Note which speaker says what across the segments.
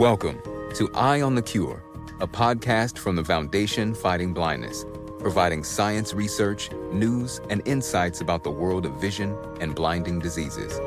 Speaker 1: Welcome to Eye on the Cure, a podcast from the Foundation Fighting Blindness, providing science research, news, and insights about the world of vision and blinding diseases.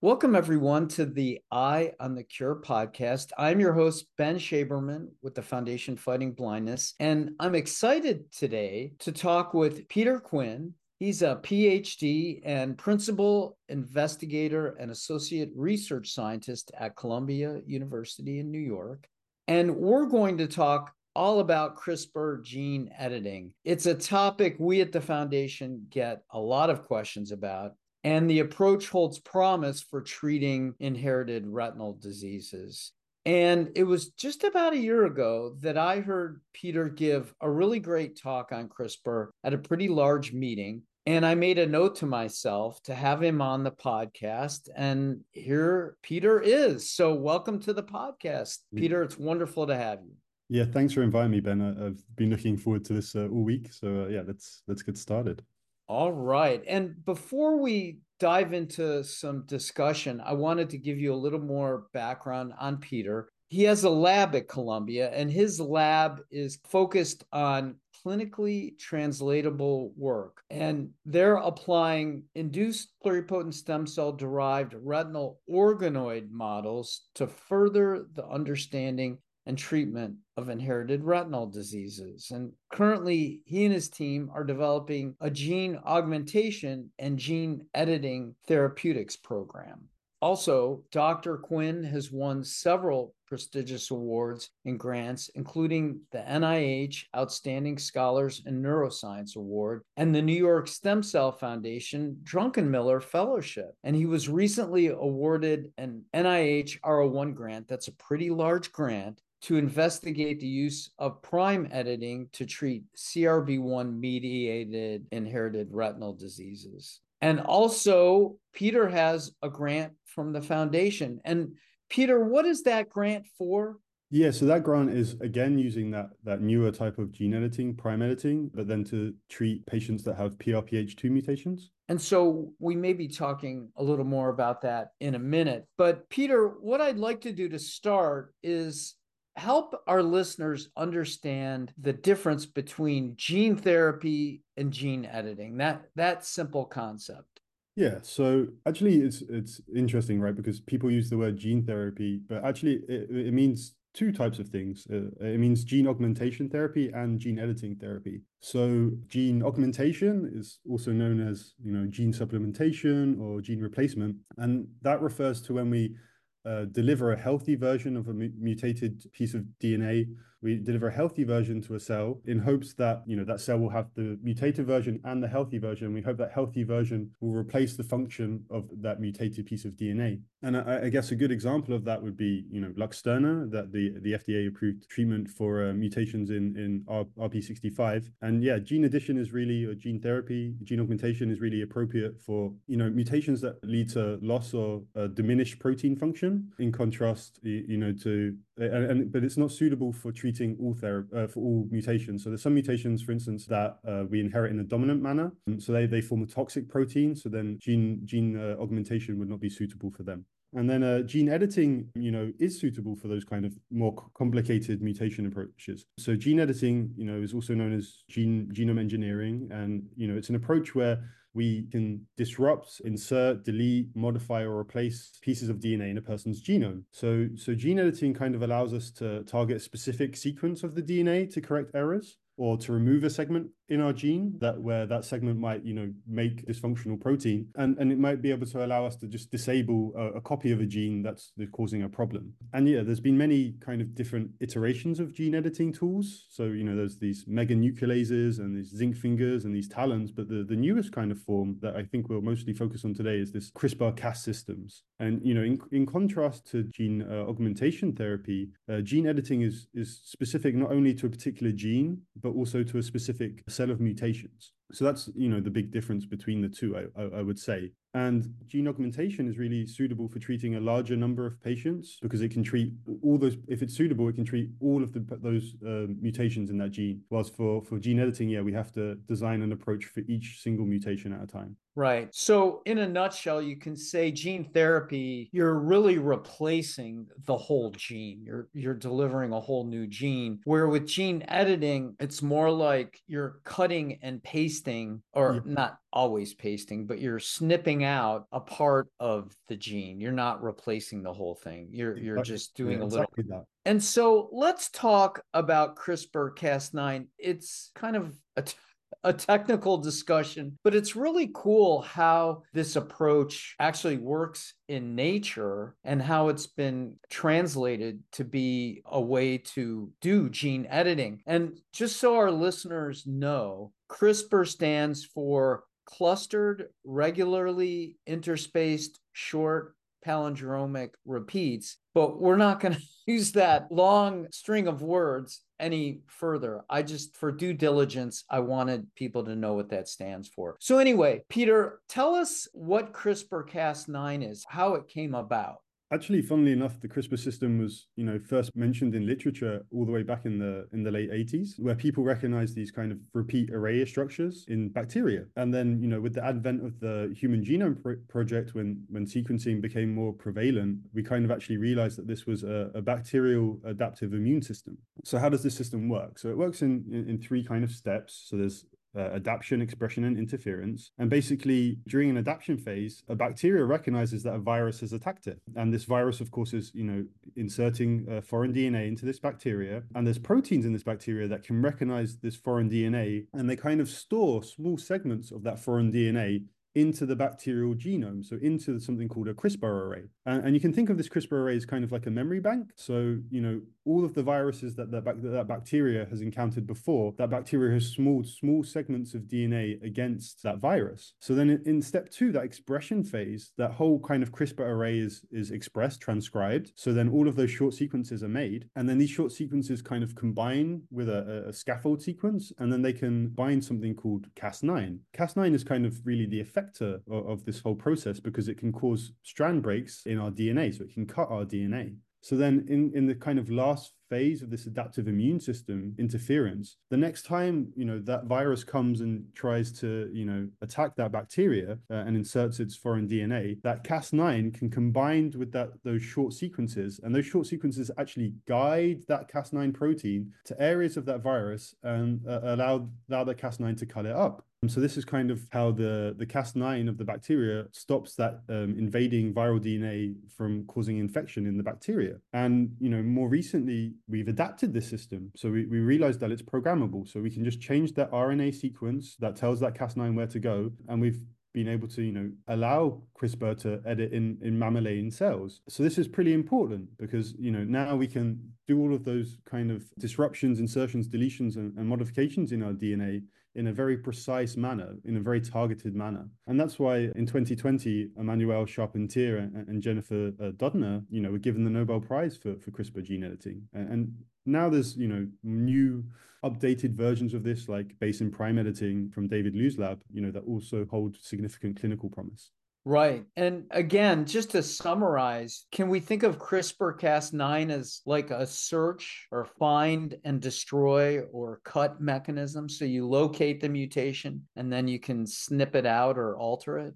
Speaker 2: Welcome, everyone, to the Eye on the Cure podcast. I'm your host, Ben Shaberman with the Foundation Fighting Blindness, and I'm excited today to talk with Peter Quinn. He's a PhD and principal investigator and associate research scientist at Columbia University in New York. And we're going to talk all about CRISPR gene editing. It's a topic we at the foundation get a lot of questions about and the approach holds promise for treating inherited retinal diseases. And it was just about a year ago that I heard Peter give a really great talk on CRISPR at a pretty large meeting. And I made a note to myself to have him on the podcast. And here Peter is. So, welcome to the podcast. Peter, it's wonderful to have you.
Speaker 3: Yeah, thanks for inviting me, Ben. I've been looking forward to this uh, all week. So, uh, yeah, let's let's get started.
Speaker 2: All right. And before we dive into some discussion, I wanted to give you a little more background on Peter. He has a lab at Columbia, and his lab is focused on clinically translatable work. And they're applying induced pluripotent stem cell derived retinal organoid models to further the understanding and treatment of inherited retinal diseases. And currently, he and his team are developing a gene augmentation and gene editing therapeutics program. Also, Dr. Quinn has won several prestigious awards and grants, including the NIH Outstanding Scholars in Neuroscience Award and the New York Stem Cell Foundation Druckenmiller Fellowship. And he was recently awarded an NIH R01 grant. That's a pretty large grant to investigate the use of prime editing to treat CRB1 mediated inherited retinal diseases. And also, Peter has a grant from the foundation. And Peter, what is that grant for?
Speaker 3: Yeah, so that grant is again using that that newer type of gene editing, prime editing, but then to treat patients that have PRPH2 mutations.
Speaker 2: And so we may be talking a little more about that in a minute. But Peter, what I'd like to do to start is help our listeners understand the difference between gene therapy and gene editing that that simple concept.
Speaker 3: Yeah so actually it's it's interesting right because people use the word gene therapy but actually it, it means two types of things. Uh, it means gene augmentation therapy and gene editing therapy. So gene augmentation is also known as you know gene supplementation or gene replacement and that refers to when we uh, deliver a healthy version of a mutated piece of DNA we deliver a healthy version to a cell in hopes that you know that cell will have the mutated version and the healthy version. We hope that healthy version will replace the function of that mutated piece of DNA. And I, I guess a good example of that would be you know Luxturna, that the the FDA approved treatment for uh, mutations in in RPE65. And yeah, gene addition is really a gene therapy, gene augmentation is really appropriate for you know mutations that lead to loss or uh, diminished protein function. In contrast, you know to and, and, but it's not suitable for treating all uh, for all mutations. So there's some mutations, for instance, that uh, we inherit in a dominant manner, um, so they they form a toxic protein. So then gene gene uh, augmentation would not be suitable for them. And then uh, gene editing, you know, is suitable for those kind of more complicated mutation approaches. So gene editing, you know, is also known as gene genome engineering, and you know, it's an approach where we can disrupt, insert, delete, modify, or replace pieces of DNA in a person's genome. So, so gene editing kind of allows us to target a specific sequence of the DNA to correct errors or to remove a segment in our gene that where that segment might you know make dysfunctional protein. And and it might be able to allow us to just disable a, a, copy of a gene that's causing a problem. And yeah there's been many kind of different iterations of gene editing tools. So you know there's these meganucleases and these zinc fingers and these talons but the the newest kind of form that i think we'll mostly focus on today is this crispr cas systems. And you know in, in contrast to gene uh, augmentation therapy uh, gene editing is is specific not only to a particular gene but also to a specific set of mutations. So that's you know the big difference between the two. I, I, I would say. And gene augmentation is really suitable for treating a larger number of patients because it can treat all those, if it's suitable, it can treat all of the, those uh, mutations in that gene. Whilst for, for gene editing, yeah, we have to design an approach for each single mutation at a time.
Speaker 2: Right. So, in a nutshell, you can say gene therapy, you're really replacing the whole gene. You're you're delivering a whole new gene. Where with gene editing, it's more like you're cutting and pasting or yeah. not always pasting, but you're snipping out a part of the gene. You're not replacing the whole thing. You're you're just doing yeah, a little exactly. And so, let's talk about CRISPR Cas9. It's kind of a t- a technical discussion, but it's really cool how this approach actually works in nature and how it's been translated to be a way to do gene editing. And just so our listeners know, CRISPR stands for clustered, regularly interspaced, short palindromic repeats, but we're not going to use that long string of words any further. I just, for due diligence, I wanted people to know what that stands for. So, anyway, Peter, tell us what CRISPR Cas9 is, how it came about.
Speaker 3: Actually, funnily enough, the CRISPR system was, you know, first mentioned in literature all the way back in the in the late 80s, where people recognized these kind of repeat array structures in bacteria. And then, you know, with the advent of the Human Genome Pro- Project, when when sequencing became more prevalent, we kind of actually realized that this was a, a bacterial adaptive immune system. So how does this system work? So it works in, in in three kind of steps. So there's uh, adaptation, expression, and interference. And basically, during an adaption phase, a bacteria recognizes that a virus has attacked it. And this virus, of course, is you know inserting uh, foreign DNA into this bacteria. And there's proteins in this bacteria that can recognize this foreign DNA, and they kind of store small segments of that foreign DNA into the bacterial genome, so into something called a CRISPR array. And, and, you can think of this CRISPR array as kind of like a memory bank. So, you know, all of the viruses that that, that, that bacteria has encountered before, that bacteria has small, small segments of DNA against that virus. So then in, in step two, that expression phase, that whole kind of CRISPR array is, is expressed, transcribed. So then all of those short sequences are made. And then these short sequences kind of combine with a, a scaffold sequence, and then they can bind something called Cas9. Cas9 is kind of really the effect effector of, of this whole process because it can cause strand breaks in our DNA, so it can cut our DNA. So then in, in the kind of last phase of this adaptive immune system interference, the next time, you know, that virus comes and tries to, you know, attack that bacteria uh, and inserts its foreign DNA, that Cas9 can combine with that those short sequences and those short sequences actually guide that Cas9 protein to areas of that virus and uh, allow, allow the Cas9 to cut it up. So this is kind of how the, the Cas9 of the bacteria stops that um, invading viral DNA from causing infection in the bacteria. And, you know, more recently, we've adapted this system. So we, we realized that it's programmable. So we can just change that RNA sequence that tells that Cas9 where to go. And we've been able to, you know, allow CRISPR to edit in, in mammalian cells. So this is pretty important because, you know, now we can do all of those kind of disruptions, insertions, deletions, and, and modifications in our DNA in a very precise manner, in a very targeted manner. And that's why in 2020, Emmanuel Charpentier and, and Jennifer uh, Doudna, you know, were given the Nobel Prize for, for CRISPR gene editing. And, and now there's, you know, new updated versions of this, like base and prime editing from David Liu's lab, you know, that also hold significant clinical promise.
Speaker 2: Right. And again, just to summarize, can we think of CRISPR Cas9 as like a search or find and destroy or cut mechanism? So you locate the mutation and then you can snip it out or alter it?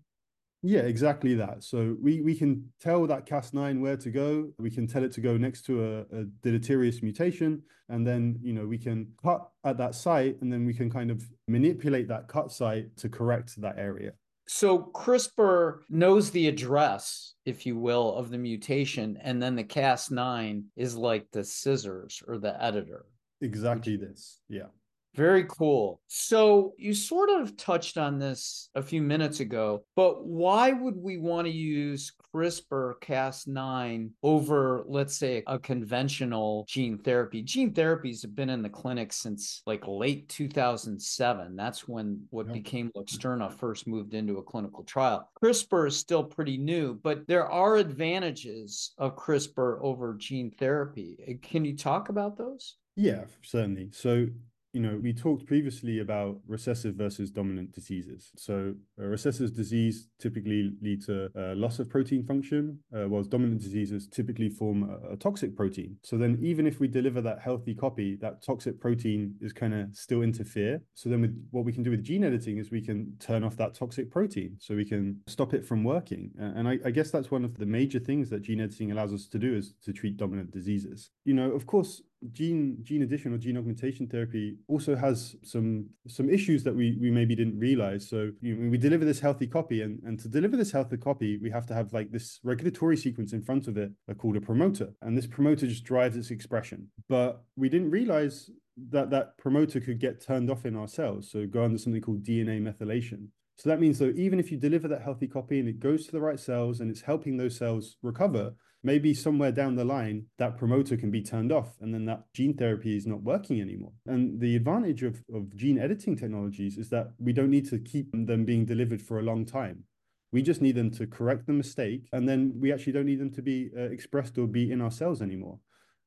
Speaker 3: Yeah, exactly that. So we, we can tell that Cas9 where to go. We can tell it to go next to a, a deleterious mutation. And then, you know, we can cut at that site and then we can kind of manipulate that cut site to correct that area.
Speaker 2: So CRISPR knows the address, if you will, of the mutation, and then the Cas9 is like the scissors or the editor.
Speaker 3: Exactly this. Yeah.
Speaker 2: Very cool. So you sort of touched on this a few minutes ago, but why would we want to use CRISPR Cas9 over, let's say, a conventional gene therapy? Gene therapies have been in the clinic since like late 2007. That's when what yep. became Luxturna first moved into a clinical trial. CRISPR is still pretty new, but there are advantages of CRISPR over gene therapy. Can you talk about those?
Speaker 3: Yeah, certainly. So you know, we talked previously about recessive versus dominant diseases. So, a recessive disease typically lead to uh, loss of protein function, uh, whilst dominant diseases typically form a, a, toxic protein. So then, even if we deliver that healthy copy, that toxic protein is kind of still interfere. So then, with what we can do with gene editing is we can turn off that toxic protein, so we can stop it from working. And I, I guess that's one of the major things that gene editing allows us to do is to treat dominant diseases. You know, of course, gene gene addition or gene augmentation therapy also has some some issues that we we maybe didn't realize. So you know, we deliver this healthy copy and and to deliver this healthy copy we have to have like this regulatory sequence in front of it called a promoter. And this promoter just drives its expression. But we didn't realize that that promoter could get turned off in our cells. So go under something called dna methylation. So that means though even if you deliver that healthy copy and it goes to the right cells and it's helping those cells recover maybe somewhere down the line that promoter can be turned off and then that gene therapy is not working anymore. And the advantage of, of gene editing technologies is that we don't need to keep them being delivered for a long time. We just need them to correct the mistake and then we actually don't need them to be uh, expressed or be in our cells anymore.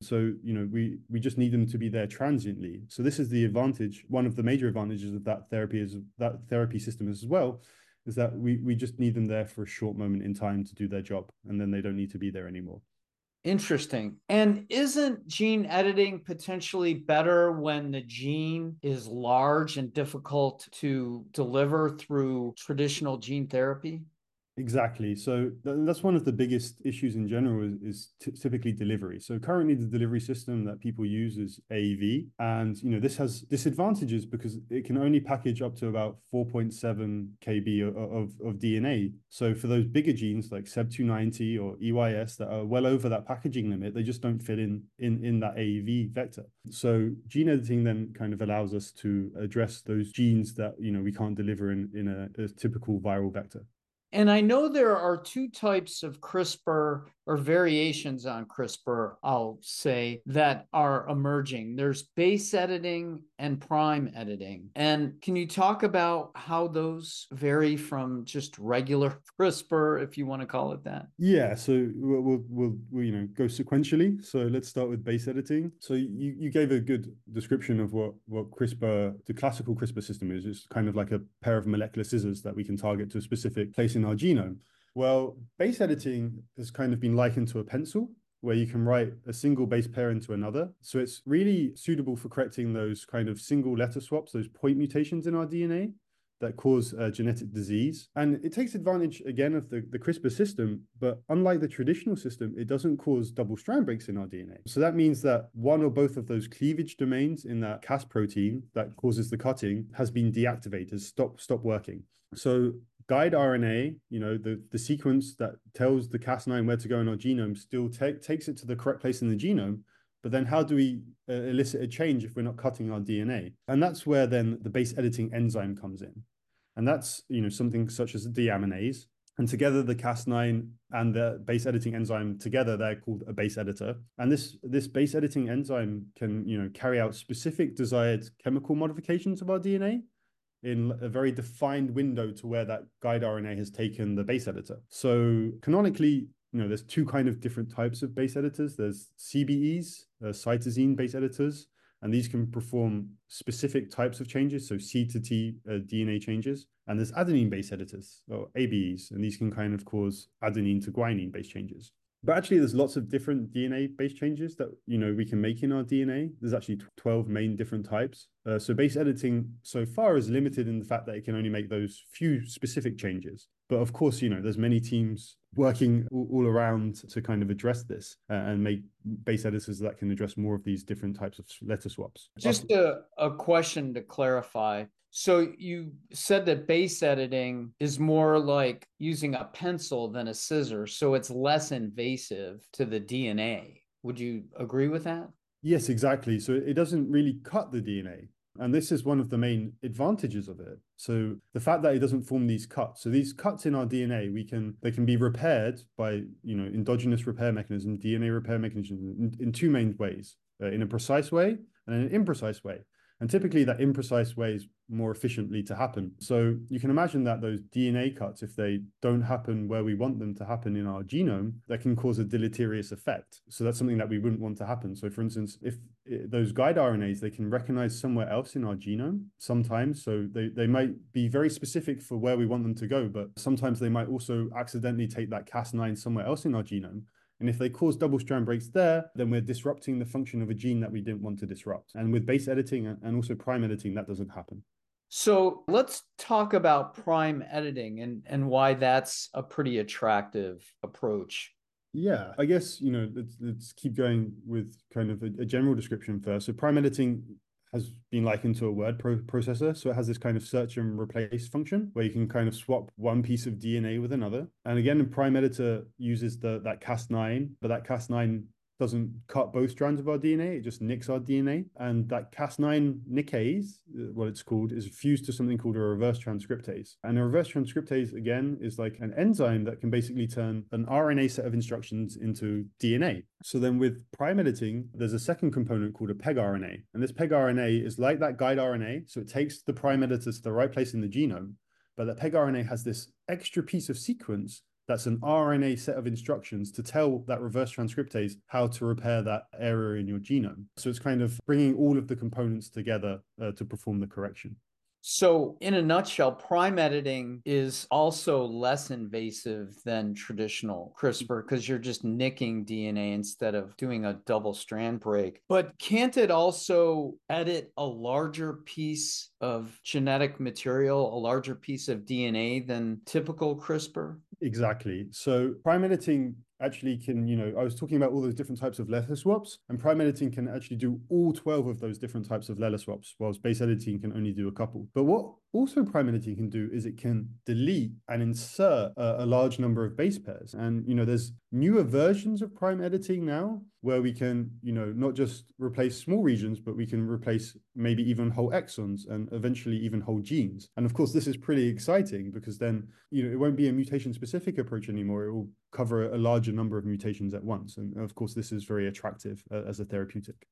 Speaker 3: So you know we we just need them to be there transiently. So this is the advantage one of the major advantages of that therapy is that therapy system as well is that we we just need them there for a short moment in time to do their job and then they don't need to be there anymore.
Speaker 2: Interesting. And isn't gene editing potentially better when the gene is large and difficult to deliver through traditional gene therapy
Speaker 3: Exactly. So th- that's one of the biggest issues in general is, is typically delivery. So currently the delivery system that people use is AAV, and you know this has disadvantages because it can only package up to about 4.7 kb of, of, of DNA. So for those bigger genes like SEB290 or EYS that are well over that packaging limit, they just don't fit in in in that AAV vector. So gene editing then kind of allows us to address those genes that you know we can't deliver in in a, a typical viral vector.
Speaker 2: And I know there are two types of CRISPR or variations on CRISPR, I'll say, that are emerging. There's base editing and prime editing. And can you talk about how those vary from just regular CRISPR, if you want to call it that?
Speaker 3: Yeah, so we'll, we'll, we'll, you know go sequentially. So let's start with base editing. So you, you gave a good description of what what CRISPR, the classical CRISPR system is. It's kind of like a pair of molecular scissors that we can target to a specific place in our genome. Well, base editing has kind of been likened to a pencil where you can write a single base pair into another. So it's really suitable for correcting those kind of single letter swaps, those point mutations in our DNA that cause genetic disease. And it takes advantage again of the, the CRISPR system, but unlike the traditional system, it doesn't cause double strand breaks in our DNA. So that means that one or both of those cleavage domains in that Cas protein that causes the cutting has been deactivated, stop, stop working. So guide RNA, you know, the, the sequence that tells the Cas9 where to go in our genome still take, takes it to the correct place in the genome. But then how do we uh, elicit a change if we're not cutting our DNA? And that's where then the base editing enzyme comes in. And that's, you know, something such as deaminase. And together, the Cas9 and the base editing enzyme together, they're called a base editor. And this this base editing enzyme can, you know, carry out specific desired chemical modifications of our DNA in a very defined window to where that guide RNA has taken the base editor. So canonically, you know, there's two kind of different types of base editors. There's CBEs, uh, cytosine base editors, and these can perform specific types of changes, so C to T uh, DNA changes. And there's adenine base editors, or ABEs, and these can kind of cause adenine to guanine base changes. But actually, there's lots of different DNA base changes that you know we can make in our DNA. There's actually 12 main different types. Uh, so base editing so far is limited in the fact that it can only make those few specific changes. But of course, you know, there's many teams working all, around to kind of address this uh, and make base editors that can address more of these different types of letter swaps.
Speaker 2: Just a, a question to clarify. So you said that base editing is more like using a pencil than a scissor, so it's less invasive to the DNA. Would you agree with that?
Speaker 3: Yes, exactly. So it doesn't really cut the DNA. And this is one of the main advantages of it. So the fact that it doesn't form these cuts. So these cuts in our DNA, we can they can be repaired by you know endogenous repair mechanism, DNA repair mechanism in, in two main ways, uh, in a precise way and in an imprecise way. And typically, that imprecise way is more efficiently to happen. So you can imagine that those DNA cuts, if they don't happen where we want them to happen in our genome, that can cause a deleterious effect. So that's something that we wouldn't want to happen. So for instance, if eh, those guide RNAs, they can recognize somewhere else in our genome sometimes. So they, they might be very specific for where we want them to go, but sometimes they might also accidentally take that Cas9 somewhere else in our genome. And if they cause double strand breaks there, then we're disrupting the function of a gene that we didn't want to disrupt. And with base editing and also prime editing, that doesn't happen.
Speaker 2: So let's talk about prime editing and, and why that's a pretty attractive approach.
Speaker 3: Yeah, I guess, you know, let's, let's keep going with kind of a, a general description first. So prime editing has been likened to a word pro- processor. So it has this kind of search and replace function where you can kind of swap one piece of DNA with another. And again, Prime Editor uses the that Cas9, but that Cas9 doesn't cut both strands of our DNA, it just nicks our DNA. And that Cas9 nickase, uh, what it's called, is fused to something called a reverse transcriptase. And a reverse transcriptase, again, is like an enzyme that can basically turn an RNA set of instructions into DNA. So then with prime editing, there's a second component called a pegRNA. And this pegRNA is like that guide RNA. So it takes the prime editor to the right place in the genome. But the pegRNA has this extra piece of sequence that's an RNA set of instructions to tell that reverse transcriptase how to repair that error in your genome. So it's kind of bringing all of the components together uh, to perform the correction.
Speaker 2: So, in a nutshell, prime editing is also less invasive than traditional CRISPR mm-hmm. because you're just nicking DNA instead of doing a double strand break. But can't it also edit a larger piece of genetic material, a larger piece of DNA than typical CRISPR?
Speaker 3: Exactly. So, prime editing actually can, you know, I was talking about all those different types of letter swaps, and prime editing can actually do all 12 of those different types of letter swaps, whilst base editing can only do a couple. But what also prime editing can do is it can delete and insert a, a large number of base pairs. And, you know, there's newer versions of prime editing now where we can, you know, not just replace small regions, but we can replace maybe even whole exons and eventually even whole genes. And of course, this is pretty exciting because then, you know, it won't be a mutation specific approach anymore. It will cover a larger number of mutations at once. And of course, this is very attractive uh, as a therapeutic.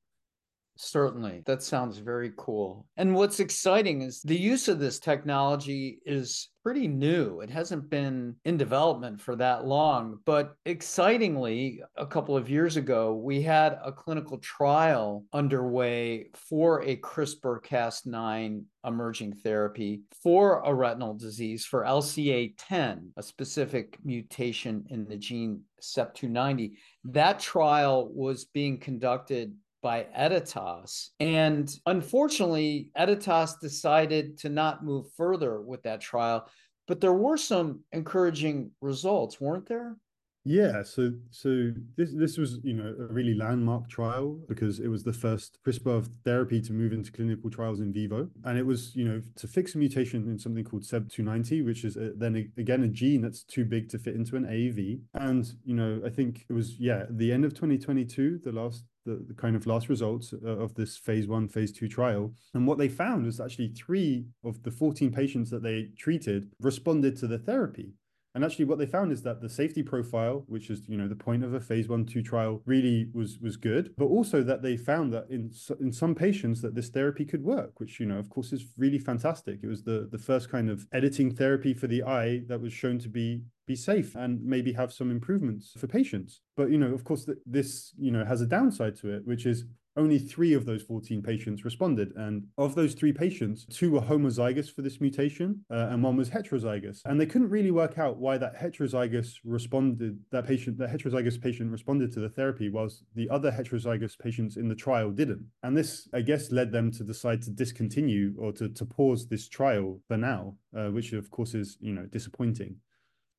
Speaker 2: Certainly. That sounds very cool. And what's exciting is the use of this technology is pretty new. It hasn't been in development for that long. But excitingly, a couple of years ago, we had a clinical trial underway for a CRISPR Cas9 emerging therapy for a retinal disease for LCA10, a specific mutation in the gene CEP290. That trial was being conducted by Editas. And unfortunately, Editas decided to not move further with that trial. But there were some encouraging results, weren't there?
Speaker 3: Yeah, so so this this was you know a really landmark trial because it was the first CRISPR therapy to move into clinical trials in vivo, and it was you know to fix a mutation in something called CEP290, which is a, then a, again a gene that's too big to fit into an AAV, and you know I think it was yeah the end of 2022, the last the, the kind of last results uh, of this phase one, phase two trial. And what they found was actually three of the 14 patients that they treated responded to the therapy. And actually, what they found is that the safety profile, which is you know the point of a phase one two trial, really was was good. But also that they found that in in some patients that this therapy could work, which you know of course is really fantastic. It was the the first kind of editing therapy for the eye that was shown to be be safe and maybe have some improvements for patients. But you know, of course, this you know has a downside to it, which is only three of those 14 patients responded. And of those three patients, two were homozygous for this mutation uh, and one was heterozygous. And they couldn't really work out why that heterozygous responded, that patient, the heterozygous patient responded to the therapy, whilst the other heterozygous patients in the trial didn't. And this, I guess, led them to decide to discontinue or to, to pause this trial for now, uh, which of course is, you know, disappointing.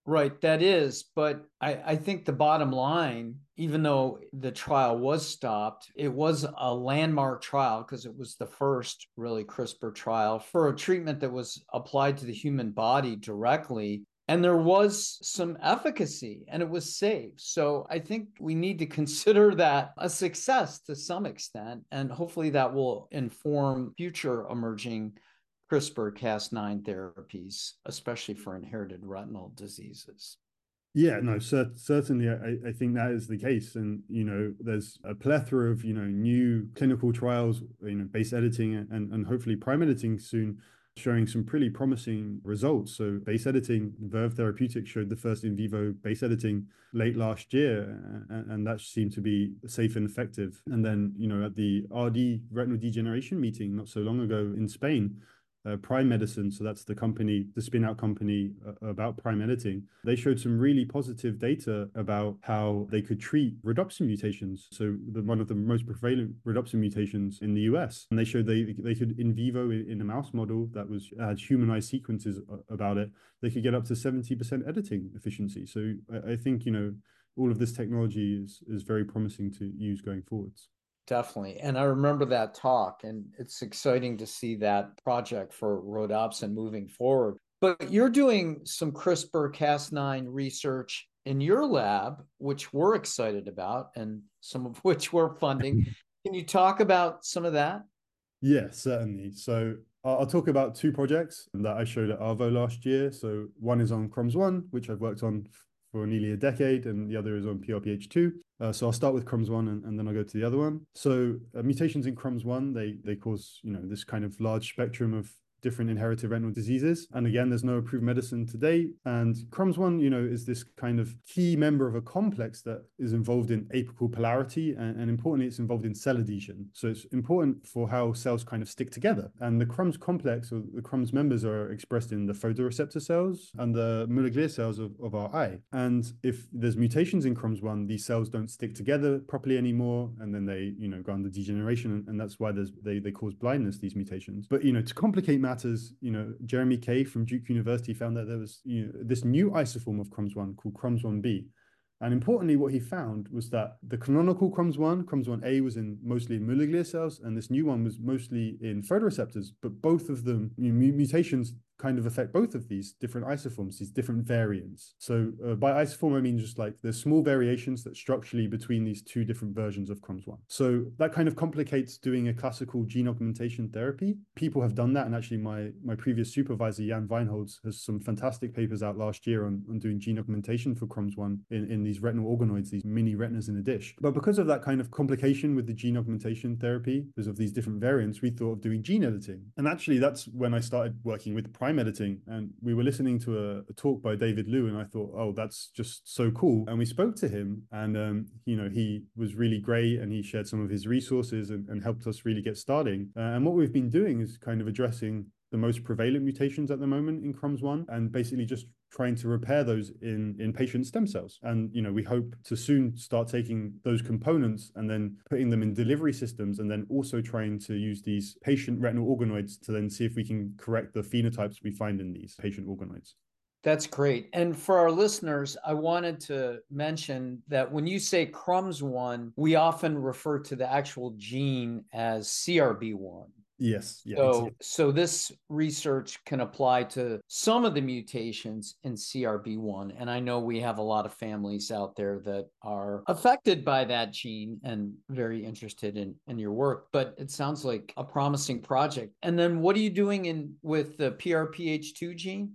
Speaker 2: Right, that is. But I, I think the bottom line, even though the trial was stopped, it was a landmark trial because it was the first really CRISPR trial for a treatment that was applied to the human body directly. And there was some efficacy and it was safe. So I think we need to consider that a success to some extent. And hopefully that will inform future emerging CRISPR Cas9 therapies, especially for inherited retinal diseases.
Speaker 3: Yeah, no, cer- certainly. I, I think that is the case, and you know, there's a plethora of you know new clinical trials, you know, base editing and and hopefully prime editing soon, showing some pretty promising results. So base editing, Verve Therapeutics showed the first in vivo base editing late last year, and, and that seemed to be safe and effective. And then you know, at the RD retinal degeneration meeting not so long ago in Spain Prime Medicine, so that's the company, the spin out company uh, about prime editing, they showed some really positive data about how they could treat rhodopsin mutations. So the, one of the most prevalent rhodopsin mutations in the US, and they showed they they could in vivo in, a mouse model that was had humanized sequences uh, about it, they could get up to seventy percent editing efficiency. So I, I think you know all of this technology is is very promising to use going forwards
Speaker 2: definitely. And I remember that talk, and it's exciting to see that project for rhodopsin moving forward. But you're doing some CRISPR Cas9 research in your lab, which we're excited about, and some of which we're funding. Can you talk about some of that?
Speaker 3: Yeah, certainly. So I'll talk about two projects that I showed at ARVO last year. So one is on CROMS1, which I've worked on for nearly a decade, and the other is on PRPH2. Uh, so I'll start with CROMS1 and, and, then I'll go to the other one. So uh, mutations in CROMS1, they they cause you know this kind of large spectrum of different inherited retinal diseases. And again, there's no approved medicine today. And CROMS1, you know, is this kind of key member of a complex that is involved in apical polarity. And, and importantly, it's involved in cell adhesion. So it's important for how cells kind of stick together. And the CRUMS complex or the CRUMS members are expressed in the photoreceptor cells and the glial cells of, of our eye. And if there's mutations in CROMS1, these cells don't stick together properly anymore. And then they, you know, go under degeneration. And, and that's why there's they, they cause blindness, these mutations. But, you know, to complicate matters, you know, Jeremy Kay from Duke University found that there was you know, this new isoform of CROMS1 called CROMS1b. And importantly, what he found was that the canonical CROMS1, CROMS1a was in mostly Müller glial cells, and this new one was mostly in photoreceptors, but both of them, you know, mutations kind of affect both of these different isoforms, these different variants. So uh, by isoform, I mean just like there's small variations that structurally between these two different versions of CROMS1. So that kind of complicates doing a classical gene augmentation therapy. People have done that. And actually my, my previous supervisor, Jan Weinholz, has some fantastic papers out last year on, on doing gene augmentation for CROMS1 in, in these retinal organoids, these mini retinas in a dish. But because of that kind of complication with the gene augmentation therapy, because of these different variants, we thought of doing gene editing. And actually that's when I started working with prime editing and we were listening to a, a, talk by david liu and i thought oh that's just so cool. And we spoke to him and um, you know he was really great and he shared some of his resources and, and helped us really get starting. Uh, and what we've been doing is kind of addressing the most prevalent mutations at the moment in crumbs one and basically just trying to repair those in in patient stem cells and you know we hope to soon start taking those components and then putting them in delivery systems and then also trying to use these patient retinal organoids to then see if we can correct the phenotypes we find in these patient organoids
Speaker 2: that's great. And for our listeners, I wanted to mention that when you say crumbs 1 we often refer to the actual gene as CRB1.
Speaker 3: Yes.
Speaker 2: Yeah, so, exactly. so this research can apply to some of the mutations in CRB1. And I know we have a lot of families out there that are affected by that gene and very interested in, in your work. But it sounds like a promising project. And then what are you doing in with the PRPH2 gene?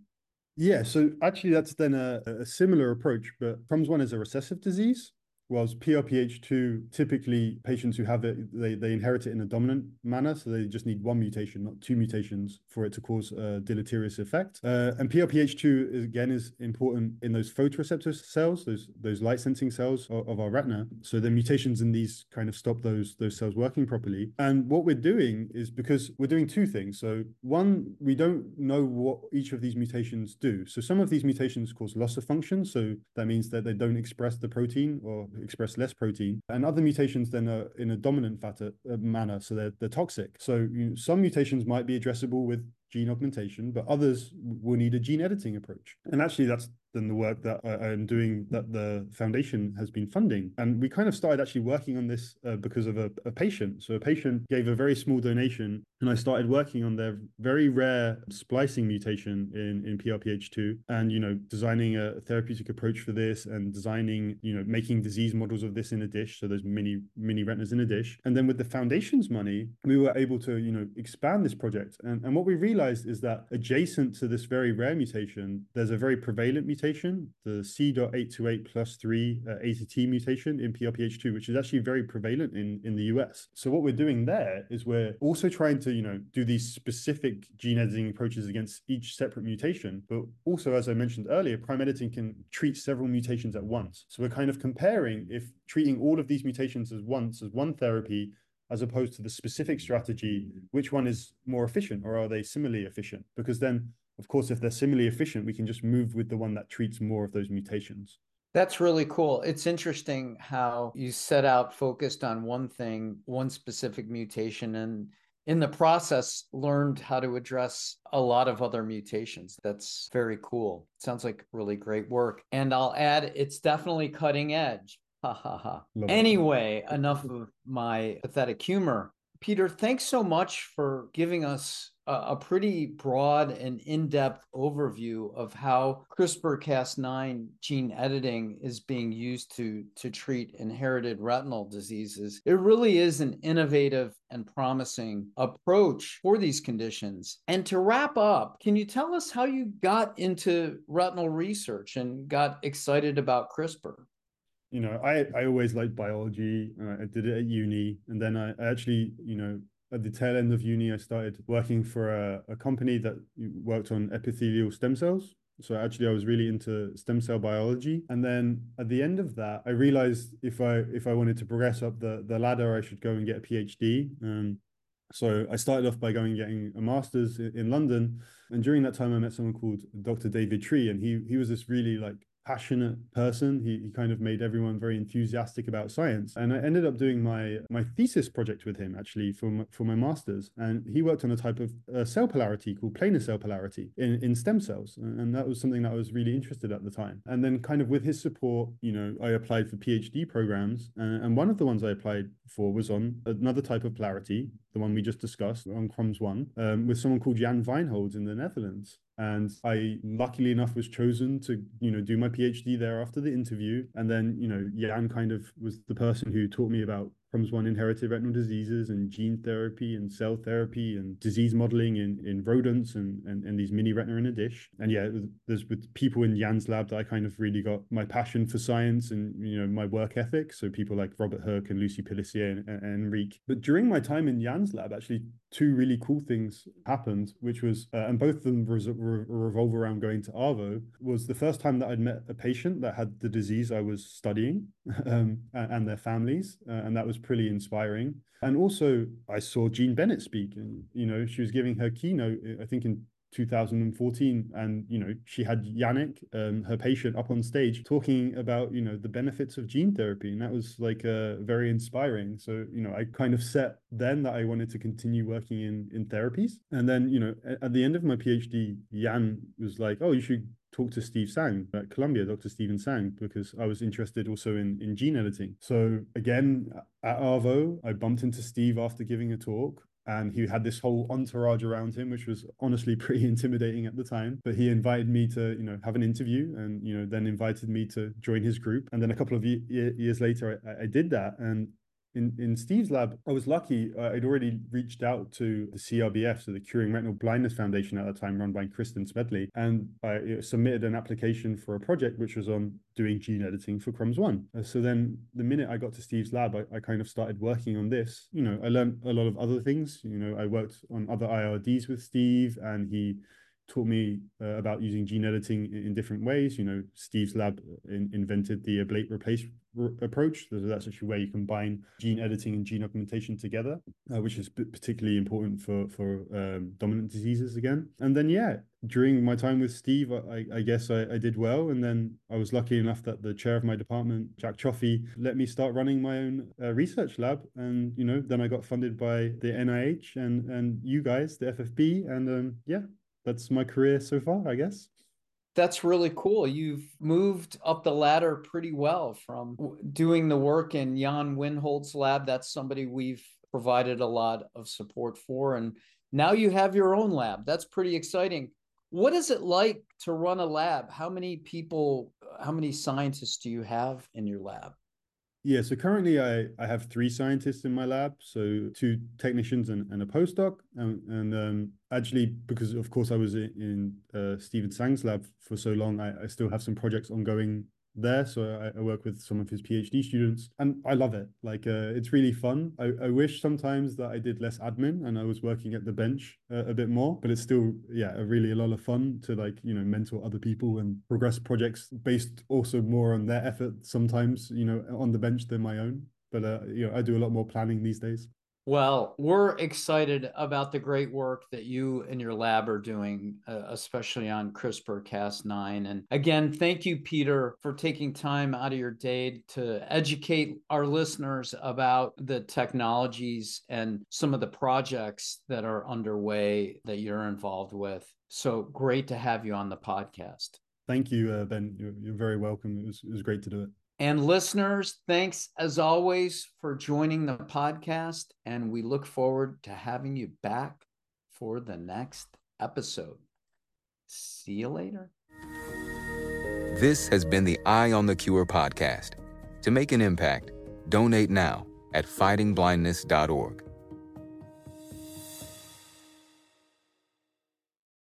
Speaker 3: Yeah, so actually that's then a, a similar approach, but CROMS1 is a recessive disease. Whilst PRPH2, typically patients who have it, they, they inherit it in a dominant manner. So they just need one mutation, not two mutations for it to cause a deleterious effect. Uh, and PRPH2, is, again, is important in those photoreceptor cells, those those light sensing cells of, of, our retina. So the mutations in these kind of stop those, those cells working properly. And what we're doing is because we're doing two things. So one, we don't know what each of these mutations do. So some of these mutations cause loss of function. So that means that they don't express the protein or express less protein, and other mutations then are in a dominant fatter, uh, manner, so they're, they're toxic. So you know, some mutations might be addressable with gene augmentation, but others will need a gene editing approach. And actually, that's than the work that I, am doing that the foundation has been funding. And we kind of started actually working on this uh, because of a, a, patient. So a patient gave a very small donation, and I started working on their very rare splicing mutation in, in PRPH2 and, you know, designing a therapeutic approach for this and designing, you know, making disease models of this in a dish. So there's mini, mini retinas in a dish. And then with the foundation's money, we were able to, you know, expand this project. And, and what we realized realized is that adjacent to this very rare mutation, there's a very prevalent mutation, the C.828 plus 3 uh, ATT mutation in PRPH2, which is actually very prevalent in, in the US. So what we're doing there is we're also trying to, you know, do these specific gene editing approaches against each separate mutation. But also, as I mentioned earlier, prime editing can treat several mutations at once. So we're kind of comparing if treating all of these mutations as once as one therapy as opposed to the specific strategy, which one is more efficient or are they similarly efficient? Because then, of course, if they're similarly efficient, we can just move with the one that treats more of those mutations.
Speaker 2: That's really cool. It's interesting how you set out focused on one thing, one specific mutation, and in the process learned how to address a lot of other mutations. That's very cool. Sounds like really great work. And I'll add, it's definitely cutting edge Ha ha ha. Anyway, enough of my pathetic humor. Peter, thanks so much for giving us a, pretty broad and in depth overview of how CRISPR Cas9 gene editing is being used to, to treat inherited retinal diseases. It really is an innovative and promising approach for these conditions. And to wrap up, can you tell us how you got into retinal research and got excited about CRISPR?
Speaker 3: You know, I, I always liked biology. Uh, I did it at uni. And then I, I actually, you know, at the tail end of uni, I started working for a, a company that worked on epithelial stem cells. So actually, I was really into stem cell biology. And then at the end of that, I realized if I if I wanted to progress up the the ladder, I should go and get a PhD. Um, so I started off by going getting a master's in London. And during that time, I met someone called Dr. David Tree, and he he was this really like passionate person. He, he kind of made everyone very enthusiastic about science. And I ended up doing my my thesis project with him actually for my, for my master's. And he worked on a type of uh, cell polarity called planar cell polarity in, in stem cells. And that was something that I was really interested at the time. And then kind of with his support, you know, I applied for PhD programs. Uh, and one of the ones I applied for was on another type of polarity, the one we just discussed on CROMS1, um, with someone called Jan Wijnholds in the Netherlands and I luckily enough was chosen to you know do my PhD there after the interview. And then you know Jan kind of was the person who taught me about CROMS1 inherited retinal diseases and gene therapy and cell therapy and disease modeling in, in rodents and, and, and these mini retina in a dish. And yeah, there's with people in Jan's lab that I kind of really got my passion for science and, you know, my work ethic. So people like Robert Herc and Lucy Pelissier and, and, and Enrique. But during my time in Jan's lab, actually two really cool things happened, which was, uh, and both of them re- re- revolve around going to ARVO, was the first time that I'd met a patient that had the disease I was studying um, and their families. Uh, and that was pretty inspiring. And also, I saw Jean Bennett speak, and you know, she was giving her keynote, I think in 2014 and you know she had yannick um, her patient up on stage talking about you know the benefits of gene therapy and that was like uh, very inspiring so you know i kind of set then that i wanted to continue working in in therapies and then you know at the end of my phd jan was like oh you should talk to Steve Sang at Columbia, Dr. Stephen Sang, because I was interested also in, in gene editing. So again, at Arvo, I bumped into Steve after giving a talk and he had this whole entourage around him which was honestly pretty intimidating at the time but he invited me to you know have an interview and you know then invited me to join his group and then a couple of years later I, I did that and in, in Steve's lab, I was lucky. Uh, I'd already reached out to the CRBF, so the Curing Retinal Blindness Foundation at the time, run by Kristen Smedley, and I submitted an application for a project which was on doing gene editing for CROMS1. Uh, so then the minute I got to Steve's lab, I, I kind of started working on this. You know, I learned a lot of other things. You know, I worked on other IRDs with Steve, and he taught me uh, about using gene editing in, in, different ways. You know, Steve's lab in, invented the ablate replace approach. So that's actually where you combine gene editing and gene augmentation together, uh, which is particularly important for for um, dominant diseases again. And then yeah, during my time with Steve, I, I guess I, I, did well. And then I was lucky enough that the chair of my department, Jack Cioffi, let me start running my own uh, research lab. And you know, then I got funded by the NIH and and you guys, the FFB, and um, yeah, that's my career so far, I guess
Speaker 2: that's really cool. You've moved up the ladder pretty well from doing the work in Jan Winhold's lab. That's somebody we've provided a lot of support for. And now you have your own lab. That's pretty exciting. What is it like to run a lab? How many people, how many scientists do you have in your lab?
Speaker 3: Yeah, so currently I, I have three scientists in my lab, so two technicians and, and a postdoc. And, and um, actually, because of course I was in, in uh, Stephen Tsang's lab for so long, I, I still have some projects ongoing there. So I, I, work with some of his PhD students and I love it. Like uh, it's really fun. I, I, wish sometimes that I did less admin and I was working at the bench uh, a bit more, but it's still, yeah, really a lot of fun to like, you know, mentor other people and progress projects based also more on their effort sometimes, you know, on the bench than my own. But, uh, you know, I do a lot more planning these days.
Speaker 2: Well, we're excited about the great work that you and your lab are doing, uh, especially on CRISPR Cas9. And again, thank you, Peter, for taking time out of your day to educate our listeners about the technologies and some of the projects that are underway that you're involved with. So great to have you on the podcast.
Speaker 3: Thank you, uh, Ben. You're, you're very welcome. It was, it was great to do it.
Speaker 2: And listeners, thanks as always for joining the podcast. And we look forward to having you back for the next episode. See you later.
Speaker 1: This has been the Eye on the Cure podcast. To make an impact, donate now at fightingblindness.org.